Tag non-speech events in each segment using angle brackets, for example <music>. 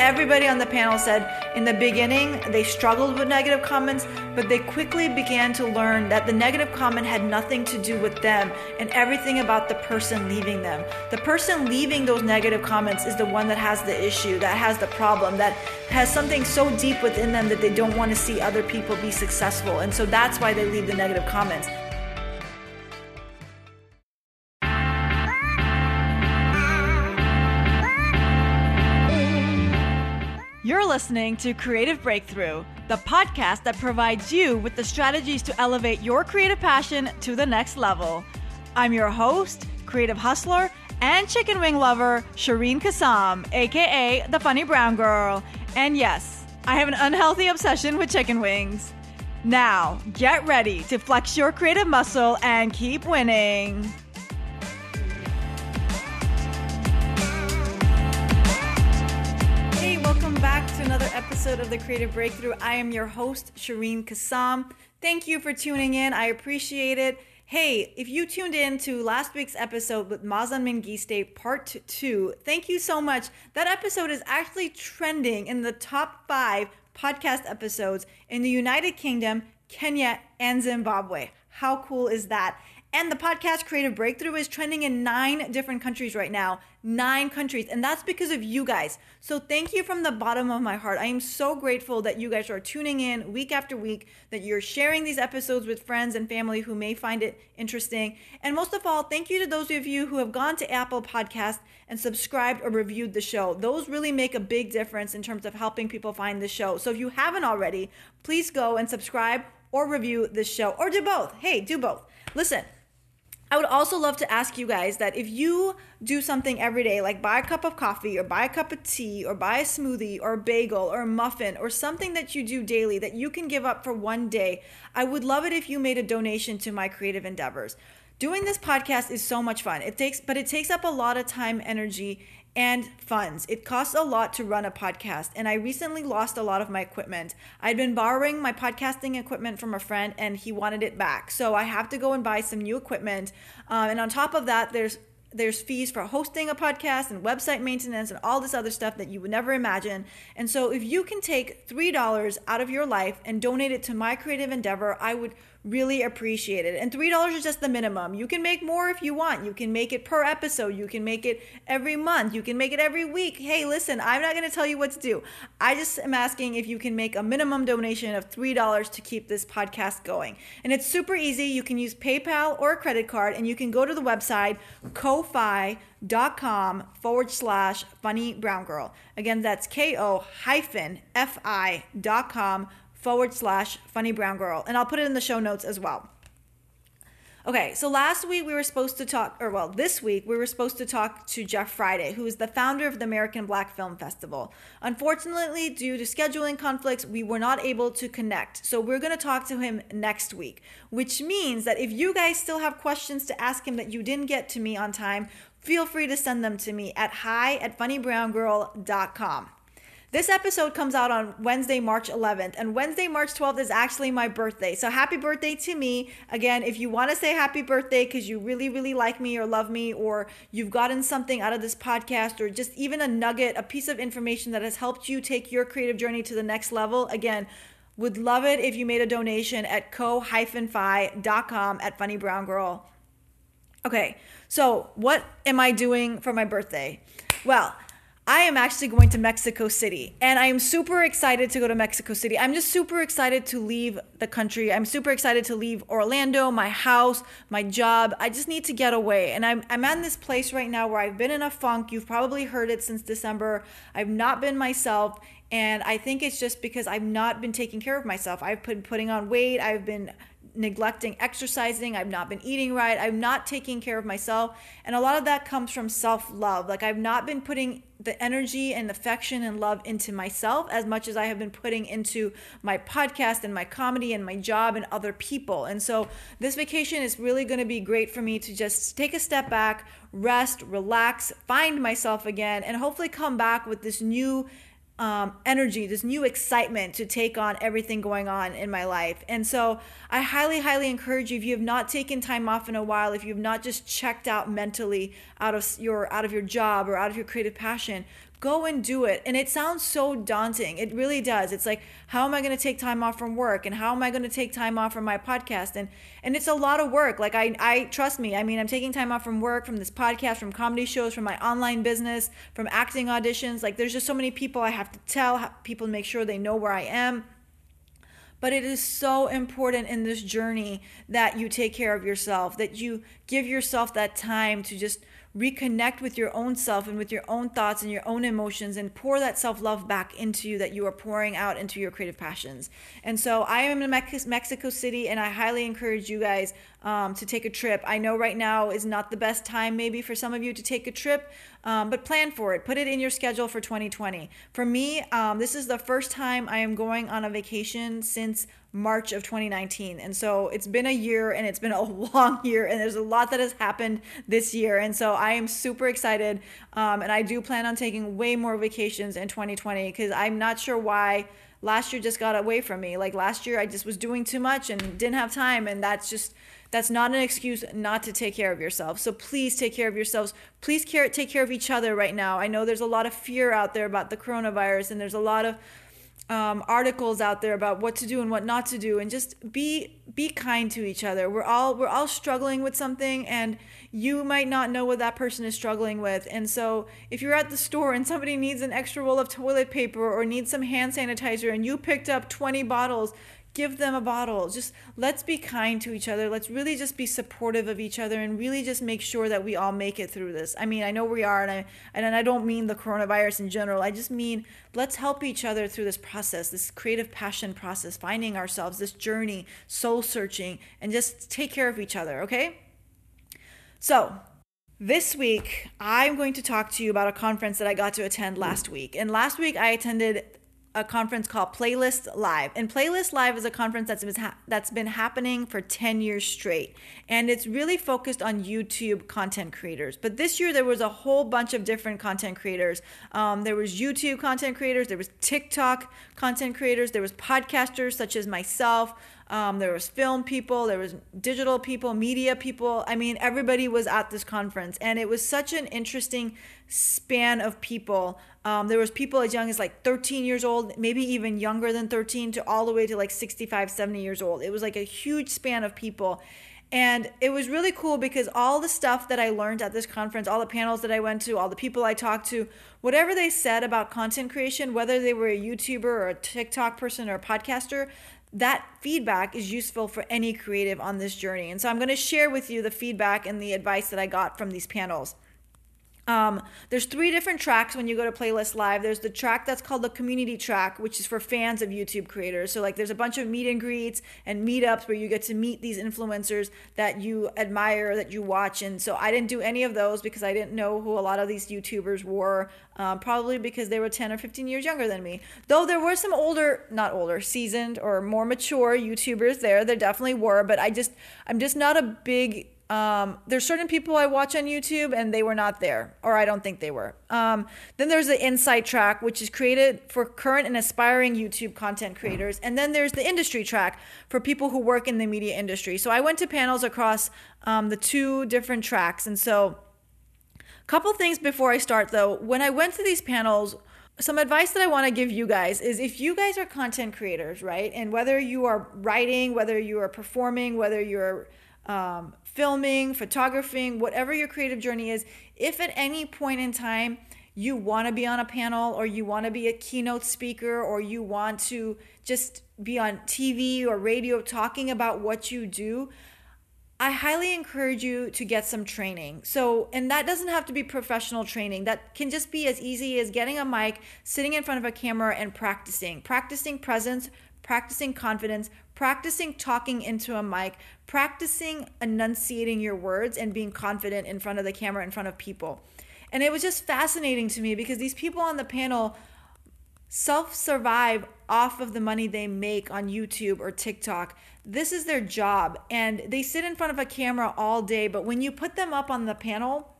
Everybody on the panel said in the beginning they struggled with negative comments, but they quickly began to learn that the negative comment had nothing to do with them and everything about the person leaving them. The person leaving those negative comments is the one that has the issue, that has the problem, that has something so deep within them that they don't want to see other people be successful. And so that's why they leave the negative comments. Listening to Creative Breakthrough, the podcast that provides you with the strategies to elevate your creative passion to the next level. I'm your host, creative hustler, and chicken wing lover, Shireen Kassam, aka the Funny Brown Girl. And yes, I have an unhealthy obsession with chicken wings. Now, get ready to flex your creative muscle and keep winning. Back to another episode of the Creative Breakthrough. I am your host, Shireen Kassam. Thank you for tuning in. I appreciate it. Hey, if you tuned in to last week's episode with Maaza Mengiste part two, thank you so much. That episode is actually trending in the top five podcast episodes in the United Kingdom, Kenya, and Zimbabwe. How cool is that? And the podcast Creative Breakthrough is trending in nine different countries right now. Nine countries. And that's because of you guys. So thank you from the bottom of my heart. I am so grateful that you guys are tuning in week after week, that you're sharing these episodes with friends and family who may find it interesting. And most of all, thank you to those of you who have gone to Apple Podcast and subscribed or reviewed the show. Those really make a big difference in terms of helping people find the show. So if you haven't already, please go and subscribe or review this show or do both. Hey, do both. Listen, I would also love to ask you guys that if you do something every day, like buy a cup of coffee or buy a cup of tea or buy a smoothie or a bagel or a muffin or something that you do daily that you can give up for one day, I would love it if you made a donation to my creative endeavors. Doing this podcast is so much fun. It takes but it takes up a lot of time, energy, and funds. It costs a lot to run a podcast, and I recently lost a lot of my equipment. I'd been borrowing my podcasting equipment from a friend, and he wanted it back. So I have to go and buy some new equipment. Um, and on top of that, there's there's fees for hosting a podcast and website maintenance and all this other stuff that you would never imagine. And so if you can take $3 out of your life and donate it to my creative endeavor, I would really appreciate it. And $3 is just the minimum. You can make more if you want. You can make it per episode. You can make it every month. You can make it every week. Hey, listen, I'm not going to tell you what to do. I just am asking if you can make a minimum donation of $3 to keep this podcast going. And it's super easy. You can use PayPal or a credit card, and you can go to the website ko-fi.com forward slash funny brown girl. Again, that's ko hyphen com forward slash funny brown girl. And I'll put it in the show notes as well. Okay, so last week we were supposed to talk, or well, this week we were supposed to talk to Jeff Friday, who is the founder of the American Black Film Festival. Unfortunately, due to scheduling conflicts, we were not able to connect. So we're going to talk to him next week, which means that if you guys still have questions to ask him that you didn't get to me on time, feel free to send them to me at hi at funnybrown.girl.com. This episode comes out on Wednesday, March 11th, and Wednesday, March 12th is actually my birthday. So happy birthday to me. Again, if you want to say happy birthday because you really, really like me or love me, or you've gotten something out of this podcast, or just even a nugget, a piece of information that has helped you take your creative journey to the next level, again, would love it if you made a donation at ko-fi.com at Funny Brown Girl. Okay, so what am I doing for my birthday? Well, I am actually going to Mexico City and I am super excited to go to Mexico City. I'm just super excited to leave the country. I'm super excited to leave Orlando, my house, my job. I just need to get away. And I'm, I'm at this place right now where I've been in a funk. You've probably heard it since December. I've not been myself. And I think it's just because I've not been taking care of myself. I've been putting on weight. I've been neglecting exercising. I've not been eating right. I'm not taking care of myself. And a lot of that comes from self love. Like I've not been putting the energy and affection and love into myself as much as I have been putting into my podcast and my comedy and my job and other people. And so this vacation is really going to be great for me to just take a step back, rest, relax, find myself again, and hopefully come back with this new um, energy, this new excitement to take on everything going on in my life. And so I highly, highly encourage you if you have not taken time off in a while, if you've not just checked out mentally out of your out of your job or out of your creative passion, go and do it. And it sounds so daunting. It really does. It's like, how am I going to take time off from work? And how am I going to take time off from my podcast? And and it's a lot of work. Like I I trust me. I mean, I'm taking time off from work, from this podcast, from comedy shows, from my online business, from acting auditions. Like there's just so many people I have to tell people to make sure they know where I am. But it is so important in this journey that you take care of yourself, that you give yourself that time to just reconnect with your own self and with your own thoughts and your own emotions and pour that self love back into you that you are pouring out into your creative passions. And so I am in Mexico City and I highly encourage you guys um, to take a trip. I know right now is not the best time, maybe for some of you to take a trip, um, but plan for it. Put it in your schedule for 2020. For me, um, this is the first time I am going on a vacation since March of 2019. And so it's been a year and it's been a <laughs> long year, and there's a lot that has happened this year. And so I am super excited. Um, and I do plan on taking way more vacations in 2020 because I'm not sure why last year just got away from me. Like last year, I just was doing too much and didn't have time. And that's just, that's not an excuse not to take care of yourself. So please take care of yourselves. Please care, take care of each other right now. I know there's a lot of fear out there about the coronavirus, and there's a lot of um, articles out there about what to do and what not to do and just be be kind to each other we're all we're all struggling with something and you might not know what that person is struggling with and so if you're at the store and somebody needs an extra roll of toilet paper or needs some hand sanitizer and you picked up 20 bottles give them a bottle. Just let's be kind to each other. Let's really just be supportive of each other and really just make sure that we all make it through this. I mean, I know we are, and I and I don't mean the coronavirus in general. I just mean let's help each other through this process, this creative passion process, finding ourselves, this journey, soul searching, and just take care of each other. Okay. So this week, I'm going to talk to you about a conference that I got to attend last week. And last week, I attended a conference called Playlist Live. And Playlist Live is a conference that's been, ha- that's been happening for 10 years straight. And it's really focused on YouTube content creators. But this year there was a whole bunch of different content creators. Um, there was YouTube content creators, there was TikTok content creators, there was podcasters such as myself, um, there was film people, there was digital people, media people. I mean, everybody was at this conference, and it was such an interesting span of people. Um, there was people as young as like 13 years old, maybe even younger than 13, to all the way to like 65, 70 years old. It was like a huge span of people. And it was really cool because all the stuff that I learned at this conference, all the panels that I went to, all the people I talked to, whatever they said about content creation, whether they were a YouTuber or a TikTok person or a podcaster, that feedback is useful for any creative on this journey. And so I'm going to share with you the feedback and the advice that I got from these panels. Um, there's three different tracks when you go to Playlist Live. There's the track that's called the community track, which is for fans of YouTube creators. So, like, there's a bunch of meet and greets and meetups where you get to meet these influencers that you admire, that you watch. And so, I didn't do any of those because I didn't know who a lot of these YouTubers were, um, probably because they were 10 or 15 years younger than me. Though there were some older, not older, seasoned or more mature YouTubers there. There definitely were, but I just, I'm just not a big um, there's certain people I watch on YouTube and they were not there, or I don't think they were. Um, then there's the insight track, which is created for current and aspiring YouTube content creators. And then there's the industry track for people who work in the media industry. So I went to panels across um, the two different tracks. And so, a couple things before I start though. When I went to these panels, some advice that I want to give you guys is if you guys are content creators, right? And whether you are writing, whether you are performing, whether you're um, filming, photographing, whatever your creative journey is, if at any point in time you want to be on a panel or you want to be a keynote speaker or you want to just be on TV or radio talking about what you do, I highly encourage you to get some training. So, and that doesn't have to be professional training. That can just be as easy as getting a mic, sitting in front of a camera, and practicing. Practicing presence, practicing confidence, practicing talking into a mic, practicing enunciating your words and being confident in front of the camera, in front of people. And it was just fascinating to me because these people on the panel self survive off of the money they make on YouTube or TikTok. This is their job. And they sit in front of a camera all day. But when you put them up on the panel,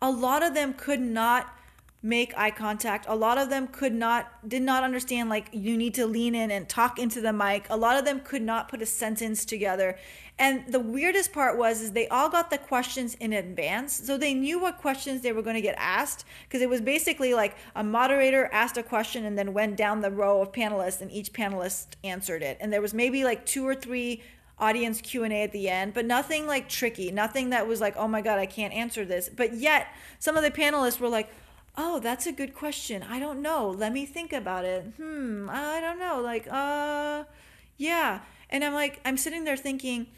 a lot of them could not make eye contact. A lot of them could not, did not understand, like, you need to lean in and talk into the mic. A lot of them could not put a sentence together. And the weirdest part was, is they all got the questions in advance. So they knew what questions they were going to get asked because it was basically like a moderator asked a question and then went down the row of panelists and each panelist answered it. And there was maybe like two or three audience q&a at the end but nothing like tricky nothing that was like oh my god i can't answer this but yet some of the panelists were like oh, that's a good question. I don't know. Let me think about it. Hmm, I don't know. Like, uh, yeah. And I'm like, I'm sitting there thinking,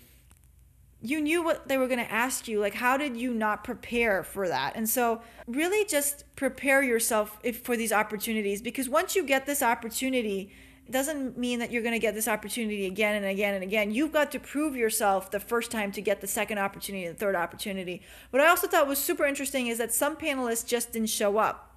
you knew what they were going to ask you. Like, how did you not prepare for that? And so, really just prepare yourself if, for these opportunities because once you get this opportunity, doesn't mean that you're going to get this opportunity again and again and again. You've got to prove yourself the first time to get the second opportunity, the third opportunity. What I also thought was super interesting is that some panelists just didn't show up.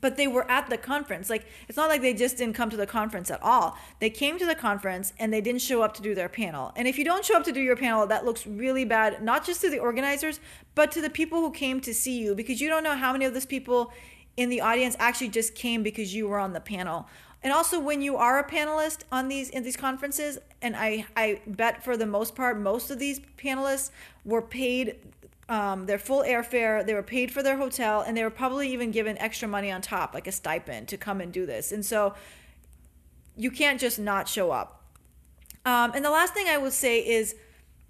But they were at the conference. Like, it's not like they just didn't come to the conference at all. They came to the conference and they didn't show up to do their panel. And if you don't show up to do your panel, that looks really bad, not just to the organizers, but to the people who came to see you, because you don't know how many of those people in the audience actually just came because you were on the panel and also when you are a panelist on these in these conferences and i i bet for the most part most of these panelists were paid um, their full airfare they were paid for their hotel and they were probably even given extra money on top like a stipend to come and do this. And so you can't just not show up. Um, and the last thing i would say is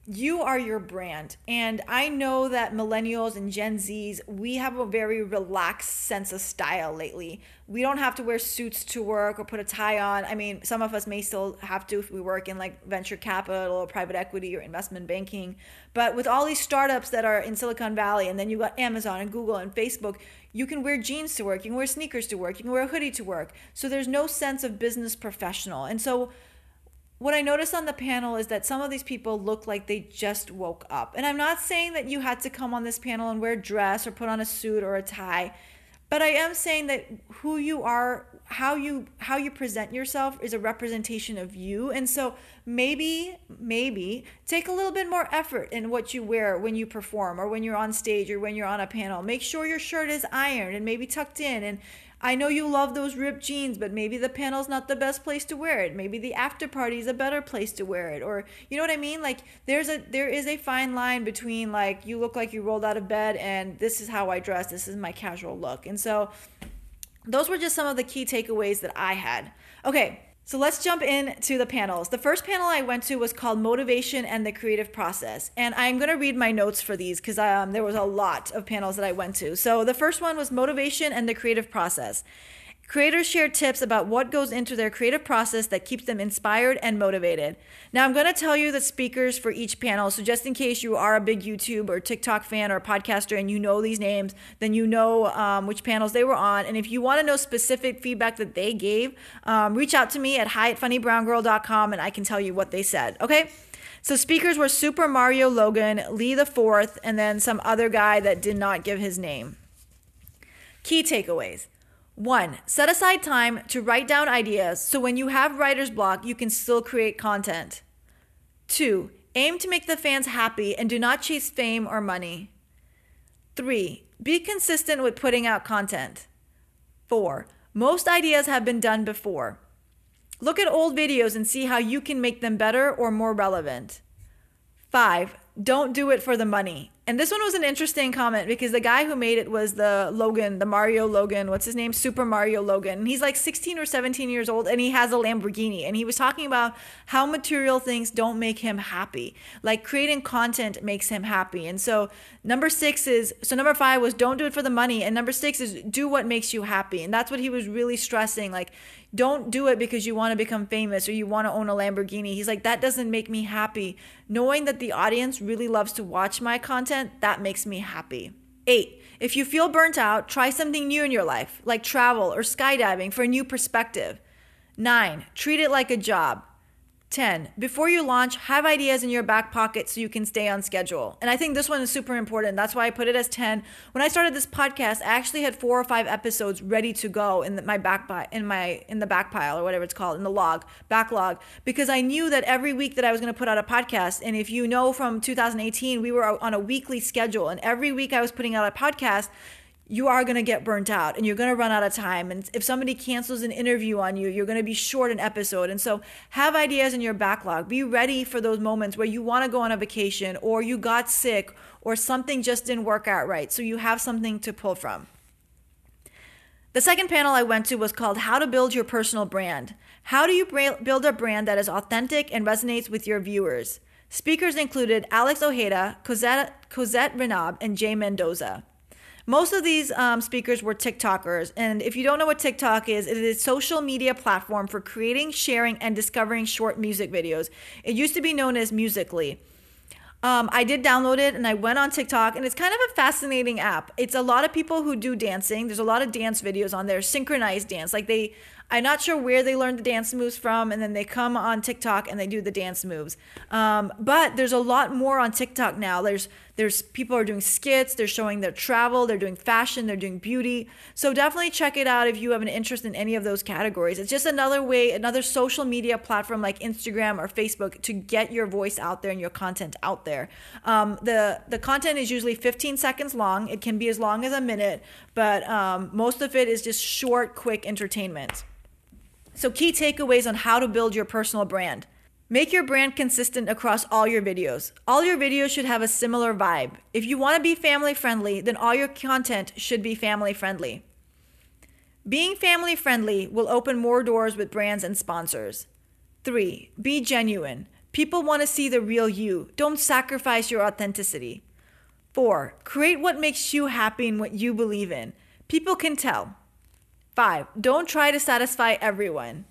you are your brand. And I know that millennials and Gen Zs, we have a very relaxed sense of style lately. We don't have to wear suits to work or put a tie on. I mean, some of us may still have to if we work in like venture capital or private equity or investment banking. But with all these startups that are in Silicon Valley, and then you got Amazon and Google and Facebook, you can wear jeans to work, you can wear sneakers to work, you can wear a hoodie to work. So there's no sense of business professional. And so what I noticed on the panel is that some of these people look like they just woke up. And I'm not saying that you had to come on this panel and wear a dress or put on a suit or a tie, but I am saying that who you are, how you how you present yourself is a representation of you. And so maybe maybe take a little bit more effort in what you wear when you perform or when you're on stage or when you're on a panel. Make sure your shirt is ironed and maybe tucked in and I know you love those ripped jeans, but maybe the panel's not the best place to wear it. Maybe the after party is a better place to wear it. Or you know what I mean? Like there's a there is a fine line between like you look like you rolled out of bed and this is how I dress. This is my casual look. And so those were just some of the key takeaways that I had. Okay, so let's jump into the panels. The first panel I went to was called Motivation and the Creative Process. And I'm going to read my notes for these because um, there was a lot of panels that I went to. So the first one was Motivation and the Creative Process. Creators share tips about what goes into their creative process that keeps them inspired and motivated. Now, I'm going to tell you the speakers for each panel. So, just in case you are a big YouTube or TikTok fan or podcaster and you know these names, then you know um, which panels they were on. And if you want to know specific feedback that they gave, um, reach out to me at hi at funnybrown and I can tell you what they said. Okay? So, speakers were Super Mario Logan, Lee the Fourth, and then some other guy that did not give his name. Key takeaways. One, set aside time to write down ideas so when you have writer's block, you can still create content. Two, aim to make the fans happy and do not chase fame or money. Three, be consistent with putting out content. Four, most ideas have been done before. Look at old videos and see how you can make them better or more relevant. Five, don't do it for the money. And this one was an interesting comment because the guy who made it was the Logan, the Mario Logan, what's his name? Super Mario Logan. And he's like 16 or 17 years old and he has a Lamborghini. And he was talking about how material things don't make him happy. Like creating content makes him happy. And so number six is so number five was don't do it for the money. And number six is do what makes you happy. And that's what he was really stressing. Like, don't do it because you want to become famous or you want to own a Lamborghini. He's like, that doesn't make me happy. Knowing that the audience really loves to watch my content, that makes me happy. Eight, if you feel burnt out, try something new in your life, like travel or skydiving for a new perspective. Nine, treat it like a job. 10. Before you launch, have ideas in your back pocket so you can stay on schedule. And I think this one is super important. That's why I put it as 10. When I started this podcast, I actually had 4 or 5 episodes ready to go in the, my back in my in the back pile or whatever it's called, in the log, backlog because I knew that every week that I was going to put out a podcast and if you know from 2018, we were on a weekly schedule and every week I was putting out a podcast you are going to get burnt out and you're going to run out of time. And if somebody cancels an interview on you, you're going to be short an episode. And so have ideas in your backlog. Be ready for those moments where you want to go on a vacation or you got sick or something just didn't work out right. So you have something to pull from. The second panel I went to was called How to Build Your Personal Brand. How do you build a brand that is authentic and resonates with your viewers? Speakers included Alex Ojeda, Cosette, Cosette Rinab, and Jay Mendoza. Most of these um, speakers were TikTokers. And if you don't know what TikTok is, it is a social media platform for creating, sharing, and discovering short music videos. It used to be known as Musical.ly. Um, I did download it and I went on TikTok, and it's kind of a fascinating app. It's a lot of people who do dancing. There's a lot of dance videos on there, synchronized dance. Like they I'm not sure where they learned the dance moves from, and then they come on TikTok and they do the dance moves. Um, but there's a lot more on TikTok now. There's there's people are doing skits, they're showing their travel, they're doing fashion, they're doing beauty. So definitely check it out if you have an interest in any of those categories. It's just another way, another social media platform like Instagram or Facebook to get your voice out there and your content out there. Um, the the content is usually 15 seconds long. It can be as long as a minute, but um, most of it is just short, quick entertainment. So, key takeaways on how to build your personal brand. Make your brand consistent across all your videos. All your videos should have a similar vibe. If you want to be family friendly, then all your content should be family friendly. Being family friendly will open more doors with brands and sponsors. Three, be genuine. People want to see the real you. Don't sacrifice your authenticity. Four, create what makes you happy and what you believe in. People can tell. Five, don't try to satisfy everyone.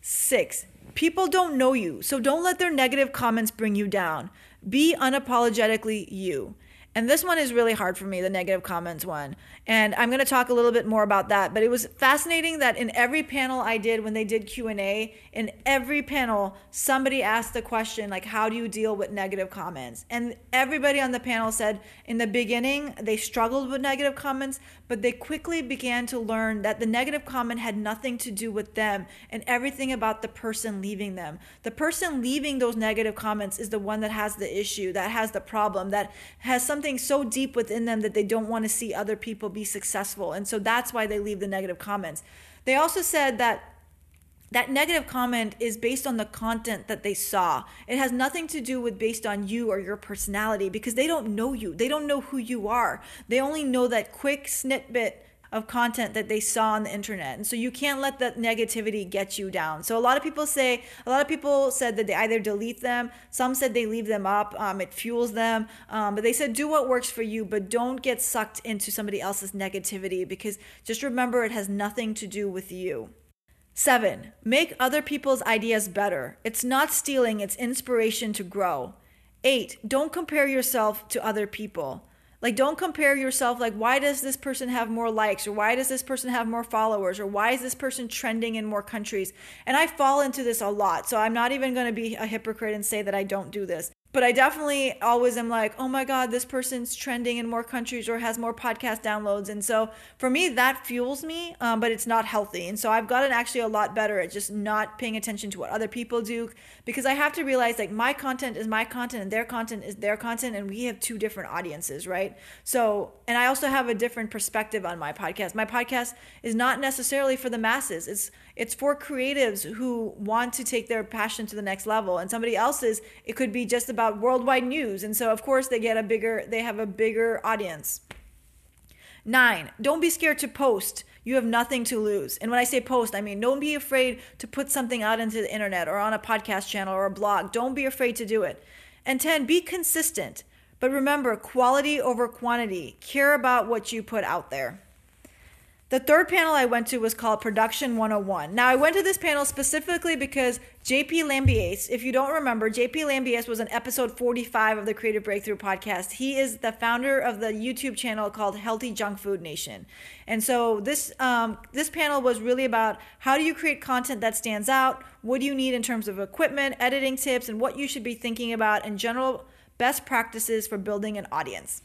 Six, people don't know you, so don't let their negative comments bring you down. Be unapologetically you. And this one is really hard for me, the negative comments one. And I'm going to talk a little bit more about that, but it was fascinating that in every panel I did when they did Q&A, in every panel somebody asked the question like how do you deal with negative comments? And everybody on the panel said in the beginning they struggled with negative comments, but they quickly began to learn that the negative comment had nothing to do with them and everything about the person leaving them. The person leaving those negative comments is the one that has the issue, that has the problem, that has something so deep within them that they don't want to see other people be successful. And so that's why they leave the negative comments. They also said that that negative comment is based on the content that they saw. It has nothing to do with based on you or your personality because they don't know you. They don't know who you are. They only know that quick snippet of content that they saw on the internet. And so you can't let that negativity get you down. So a lot of people say, a lot of people said that they either delete them, some said they leave them up, um, it fuels them. Um, but they said do what works for you, but don't get sucked into somebody else's negativity because just remember it has nothing to do with you. Seven, make other people's ideas better. It's not stealing, it's inspiration to grow. Eight, don't compare yourself to other people. Like, don't compare yourself, like, why does this person have more likes? Or why does this person have more followers? Or why is this person trending in more countries? And I fall into this a lot. So I'm not even going to be a hypocrite and say that I don't do this but I definitely always am like, oh my God, this person's trending in more countries or has more podcast downloads. And so for me, that fuels me, um, but it's not healthy. And so I've gotten actually a lot better at just not paying attention to what other people do because I have to realize like my content is my content and their content is their content. And we have two different audiences, right? So, and I also have a different perspective on my podcast. My podcast is not necessarily for the masses, it's it's for creatives who want to take their passion to the next level. And somebody else's, it could be just about worldwide news. And so, of course, they get a bigger, they have a bigger audience. Nine, don't be scared to post. You have nothing to lose. And when I say post, I mean don't be afraid to put something out into the internet or on a podcast channel or a blog. Don't be afraid to do it. And 10, be consistent. But remember, quality over quantity. Care about what you put out there. The third panel I went to was called Production 101. Now, I went to this panel specifically because JP Lambiase, if you don't remember, JP Lambiase was on episode 45 of the Creative Breakthrough podcast. He is the founder of the YouTube channel called Healthy Junk Food Nation. And so this um, this panel was really about how do you create content that stands out? What do you need in terms of equipment, editing tips, and what you should be thinking about in general best practices for building an audience.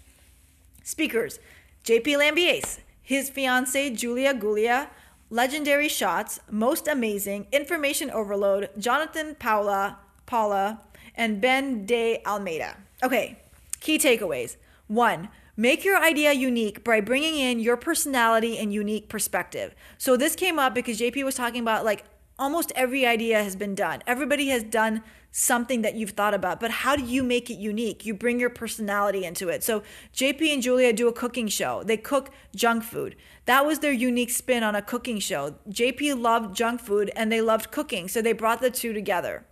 Speakers, JP Lambiase, his fiancee Julia Goolia, legendary shots, most amazing, information overload, Jonathan Paula, Paula, and Ben de Almeida. Okay, key takeaways. One, Make your idea unique by bringing in your personality and unique perspective. So this came up because JP was talking about like almost every idea has been done. Everybody has done something that you've thought about, but how do you make it unique? You bring your personality into it. So JP and Julia do a cooking show. They cook junk food. That was their unique spin on a cooking show. JP loved junk food and they loved cooking, so they brought the two together.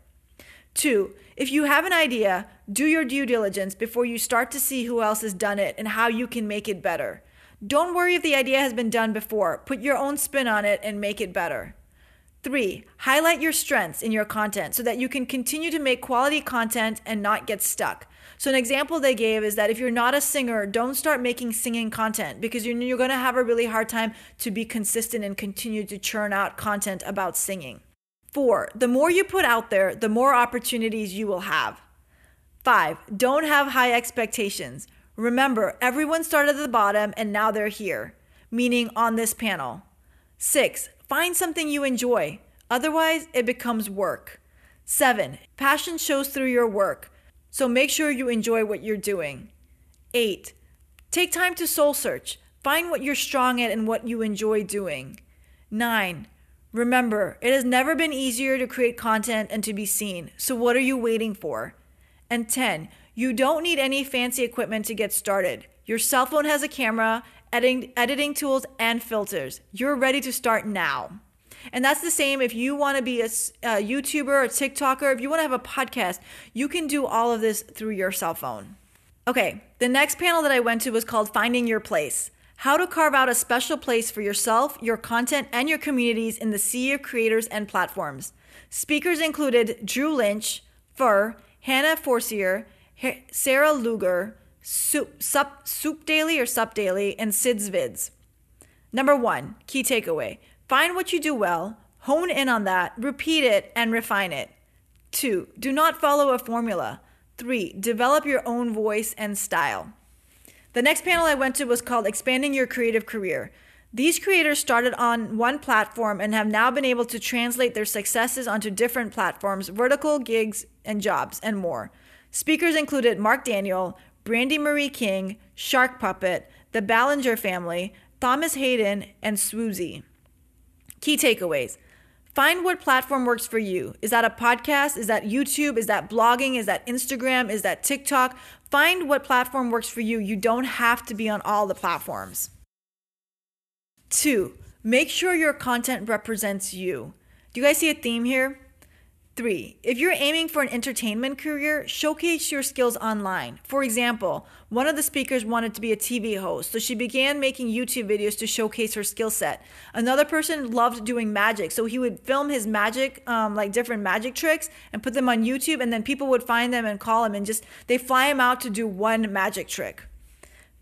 Two, if you have an idea, do your due diligence before you start to see who else has done it and how you can make it better. Don't worry if the idea has been done before. Put your own spin on it and make it better. Three, highlight your strengths in your content so that you can continue to make quality content and not get stuck. So, an example they gave is that if you're not a singer, don't start making singing content because you're, going to have a really hard time to be consistent and continue to churn out content about singing. Four, the more you put out there, the more opportunities you will have. Five, don't have high expectations. Remember, everyone started at the bottom and now they're here, meaning on this panel. Six, find something you enjoy. Otherwise, it becomes work. Seven, passion shows through your work. So make sure you enjoy what you're doing. Eight, take time to soul search. Find what you're strong at and what you enjoy doing. Nine, Remember, it has never been easier to create content and to be seen. So, what are you waiting for? And 10, you don't need any fancy equipment to get started. Your cell phone has a camera, editing, editing tools, and filters. You're ready to start now. And that's the same if you want to be a, a YouTuber, a TikToker, if you want to have a podcast, you can do all of this through your cell phone. Okay, the next panel that I went to was called Finding Your Place how to carve out a special place for yourself, your content, and your communities in the sea of creators and platforms. Speakers included Drew Lynch, Fur, Hannah Forcier, Sarah Luger, Soup, Sup, Soup Daily or Sup Daily, and Sid's Vids. Number one, key takeaway find what you do well, hone in on that, repeat it, and refine it. Two, do not follow a formula. Three, develop your own voice and style. The next panel I went to was called Expanding Your Creative Career. These creators started on one platform and have now been able to translate their successes onto different platforms, vertical gigs, and jobs, and more. Speakers included Mark Daniel, Brandi Marie King, Shark Puppet, the Ballinger family, Thomas Hayden, and Swoozie. Key takeaways Find what platform works for you. Is that a podcast? Is that YouTube? Is that blogging? Is that Instagram? Is that TikTok? Find what platform works for you. You don't have to be on all the platforms. Two, make sure your content represents you. Do you guys see a theme here? Three, if you're aiming for an entertainment career, showcase your skills online. For example, one of the speakers wanted to be a TV host, so she began making YouTube videos to showcase her skill set. Another person loved doing magic, so he would film his magic, um, like different magic tricks, and put them on YouTube, and then people would find them and call him and just they fly him out to do one magic trick.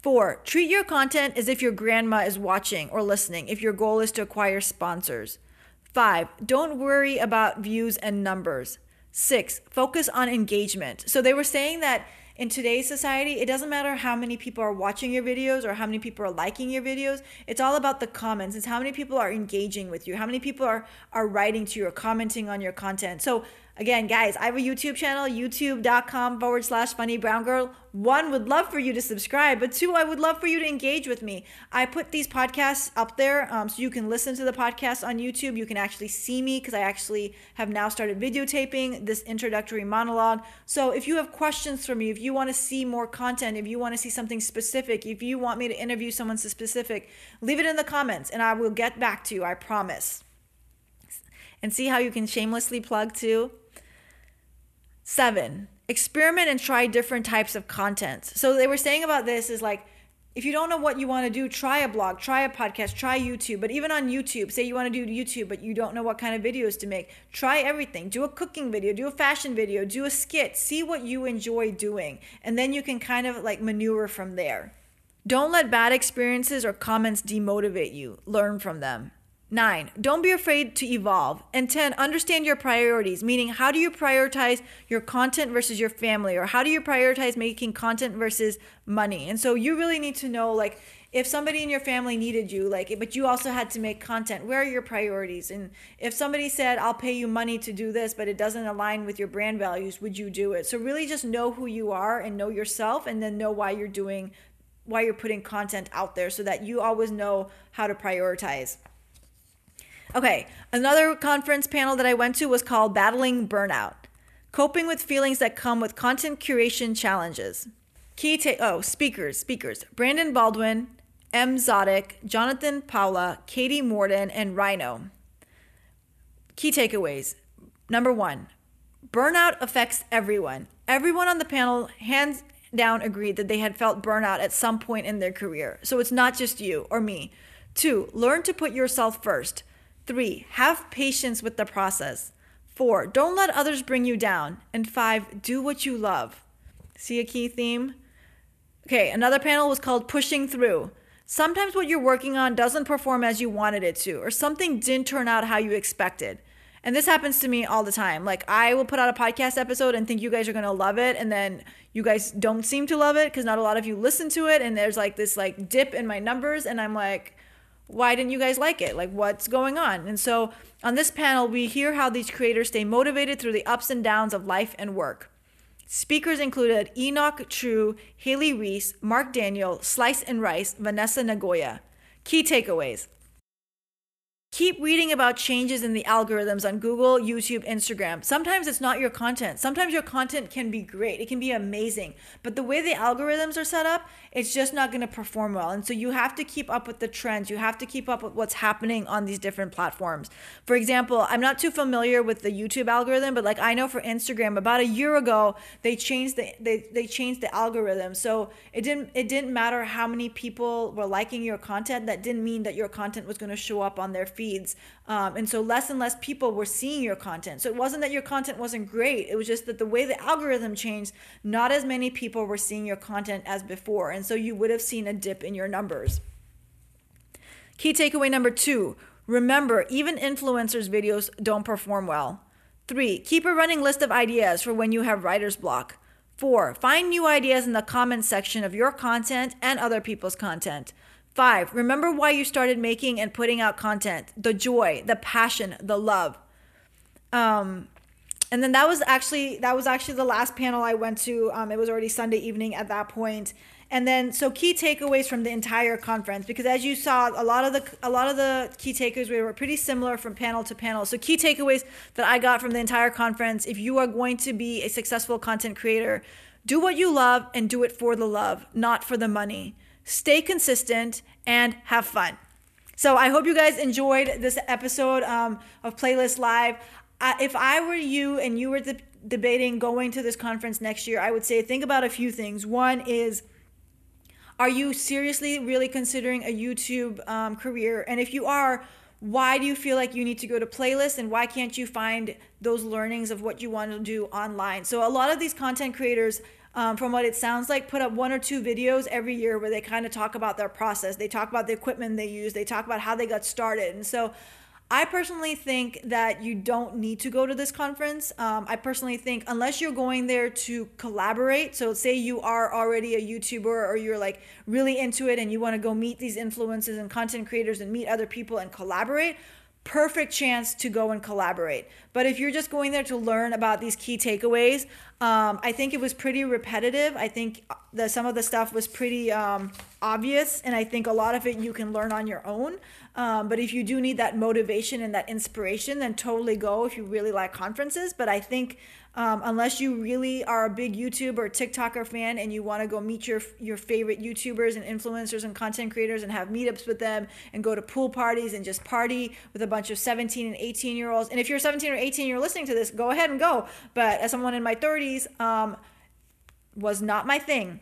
Four, treat your content as if your grandma is watching or listening if your goal is to acquire sponsors. Five, don't worry about views and numbers. Six, focus on engagement. So they were saying that in today's society, it doesn't matter how many people are watching your videos or how many people are liking your videos. It's all about the comments. It's how many people are engaging with you, how many people are, are writing to you or commenting on your content. So Again, guys, I have a YouTube channel, youtube.com forward slash funny brown girl. One, would love for you to subscribe, but two, I would love for you to engage with me. I put these podcasts up there um, so you can listen to the podcast on YouTube. You can actually see me because I actually have now started videotaping this introductory monologue. So if you have questions for me, if you want to see more content, if you want to see something specific, if you want me to interview someone specific, leave it in the comments and I will get back to you, I promise. And see how you can shamelessly plug too? Seven, experiment and try different types of content. So they were saying about this is like, if you don't know what you want to do, try a blog, try a podcast, try YouTube. But even on YouTube, say you want to do YouTube, but you don't know what kind of videos to make, try everything. Do a cooking video, do a fashion video, do a skit, see what you enjoy doing. And then you can kind of like maneuver from there. Don't let bad experiences or comments demotivate you, learn from them. Nine, don't be afraid to evolve. And 10, understand your priorities, meaning how do you prioritize your content versus your family, or how do you prioritize making content versus money? And so you really need to know, like, if somebody in your family needed you, like, but you also had to make content, where are your priorities? And if somebody said, I'll pay you money to do this, but it doesn't align with your brand values, would you do it? So really just know who you are and know yourself, and then know why you're doing why you're putting content out there so that you always know how to prioritize. Okay, another conference panel that I went to was called Battling Burnout Coping with Feelings That Come with Content Curation Challenges. Key ta- oh, speakers, speakers. Brandon Baldwin, M. Zodic, Jonathan Paula, Katie Morden, and Rhino. Key takeaways. Number one, burnout affects everyone. Everyone on the panel, hands down, agreed that they had felt burnout at some point in their career. So it's not just you or me. Two, learn to put yourself first. Three, have patience with the process. Four, don't let others bring you down. And five, do what you love. See a key theme? Okay, another panel was called Pushing Through. Sometimes what you're working on doesn't perform as you wanted it to, or something didn't turn out how you expected. And this happens to me all the time. Like, I will put out a podcast episode and think you guys are to love it. And then you guys don't seem to love it because not a lot of you listen to it. And there's like this like dip in my numbers. And I'm like, why didn't you guys like it? Like, what's going on? And so on this panel, we hear how these creators stay motivated through the ups and downs of life and work. Speakers included Enoch True, Haley Reese, Mark Daniel, Slice and Rice, Vanessa Nagoya. Key takeaways Keep reading about changes in the algorithms on Google, YouTube, Instagram. Sometimes it's not your content. Sometimes your content can be great, it can be amazing. But the way the algorithms are set up, it's just not going to perform well. And so you have to keep up with the trends. You have to keep up with what's happening on these different platforms. For example, I'm not too familiar with the YouTube algorithm, but like I know for Instagram, about a year ago, they changed the they, they changed the algorithm. So it didn't it didn't matter how many people were liking your content. That didn't mean that your content was going to show up on their feed feeds. Um, and so less and less people were seeing your content. So it wasn't that your content wasn't great. It was just that the way the algorithm changed, not as many people were seeing your content as before. And so you would have seen a dip in your numbers. Key takeaway number two remember, even influencers' videos don't perform well. Three, keep a running list of ideas for when you have writer's block. Four, find new ideas in the comments section of your content and other people's content. Five, remember why you started making and putting out content the joy, the passion, the love. Um, and then that was actually that was actually the last panel I went to. Um, it was already Sunday evening at that point. And then so key takeaways from the entire conference because as you saw a lot of the a lot of the key takeaways were pretty similar from panel to panel. So key takeaways that I got from the entire conference if you are going to be a successful content creator, do what you love and do it for the love, not for the money stay consistent, and have fun. So I hope you guys enjoyed this episode um, of Playlist Live. Uh, if I were you and you were de- debating going to this conference next year, I would say think about a few things. One is, are you seriously really considering a YouTube um, career? And if you are, why do you feel like you need to go to playlist and why can't you find those learnings of what you want to do online so a lot of these content creators um, from what it sounds like, put up one or two videos every year where they kind of talk about their process. They talk about the equipment they use. They talk about how they got started. And so I personally think that you don't need to go to this conference. Um, I personally think unless you're going there to collaborate, so say you are already a YouTuber or you're like really into it and you want to go meet these influencers and content creators and meet other people and collaborate, perfect chance to go and collaborate. But if you're just going there to learn about these key takeaways, um, I think it was pretty repetitive. I think the, some of the stuff was pretty um, obvious, and I think a lot of it you can learn on your own. Um, but if you do need that motivation and that inspiration, then totally go if you really like conferences. But I think um, unless you really are a big YouTube or TikToker fan and you want to go meet your your favorite YouTubers and influencers and content creators and have meetups with them and go to pool parties and just party with a bunch of 17 and 18 year olds. And if you're 17 or 18, you're listening to this, go ahead and go. But as someone in my 30s, um, was not my thing.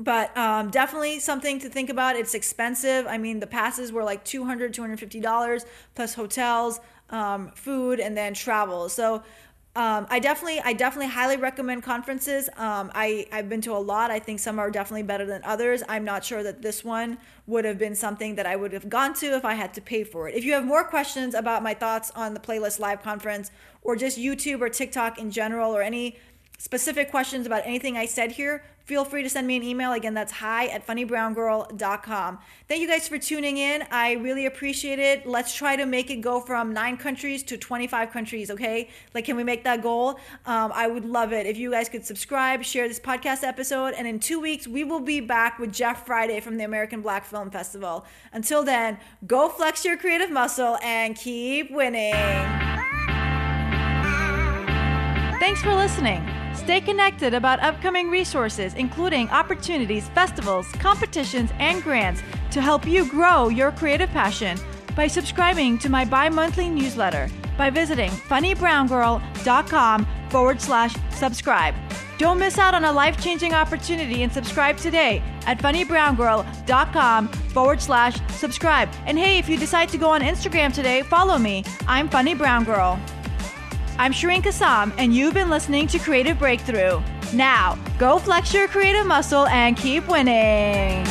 But um, definitely something to think about. It's expensive. I mean the passes were like 200 250 plus hotels um, food and then travel. So um, I definitely, I definitely highly recommend conferences. Um, I, I've been to a lot. I think some are definitely better than others. I'm not sure that this one would have been something that I would have gone to if I had to pay for it. If you have more questions about my thoughts on the Playlist Live conference or just YouTube or TikTok in general or any specific questions about anything I said here, feel free to send me an email. Again, that's hi at funnybrown.girl.com. Thank you guys for tuning in. I really appreciate it. Let's try to make it go from nine countries to 25 countries, okay? Like, can we make that goal? Um, I would love it if you guys could subscribe, share this podcast episode, and in two weeks, we will be back with Jeff Friday from the American Black Film Festival. Until then, go flex your creative muscle and keep winning. Thanks for listening. Stay connected about upcoming resources, including opportunities, festivals, competitions, and grants to help you grow your creative passion by subscribing to my bi monthly newsletter by visiting funnybrowngirl.com forward slash subscribe. Don't miss out on a life changing opportunity and subscribe today at funnybrowngirl.com forward slash subscribe. And hey, if you decide to go on Instagram today, follow me. I'm Funny Brown Girl. I'm Shireen Kassam, and you've been listening to Creative Breakthrough. Now, go flex your creative muscle and keep winning.